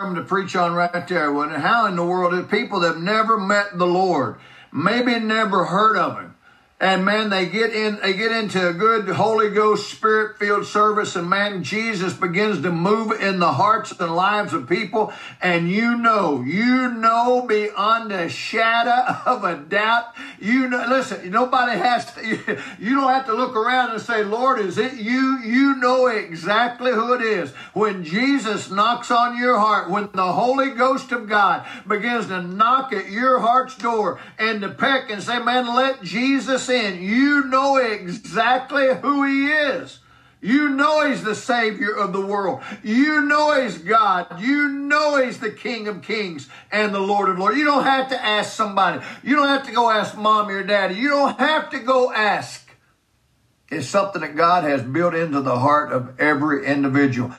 to preach on right there. When how in the world is people that have never met the Lord, maybe never heard of him, and man, they get in, they get into a good Holy Ghost Spirit filled service, and man, Jesus begins to move in the hearts and lives of people. And you know, you know beyond a shadow of a doubt, you know, listen, nobody has to, you, you don't have to look around and say, Lord, is it you? You know exactly who it is. When Jesus knocks on your heart, when the Holy Ghost of God begins to knock at your heart's door and to peck and say, man, let Jesus in, you know exactly who He is. You know He's the Savior of the world. You know He's God. You know He's the King of Kings and the Lord of Lords. You don't have to ask somebody. You don't have to go ask mommy or daddy. You don't have to go ask. It's something that God has built into the heart of every individual.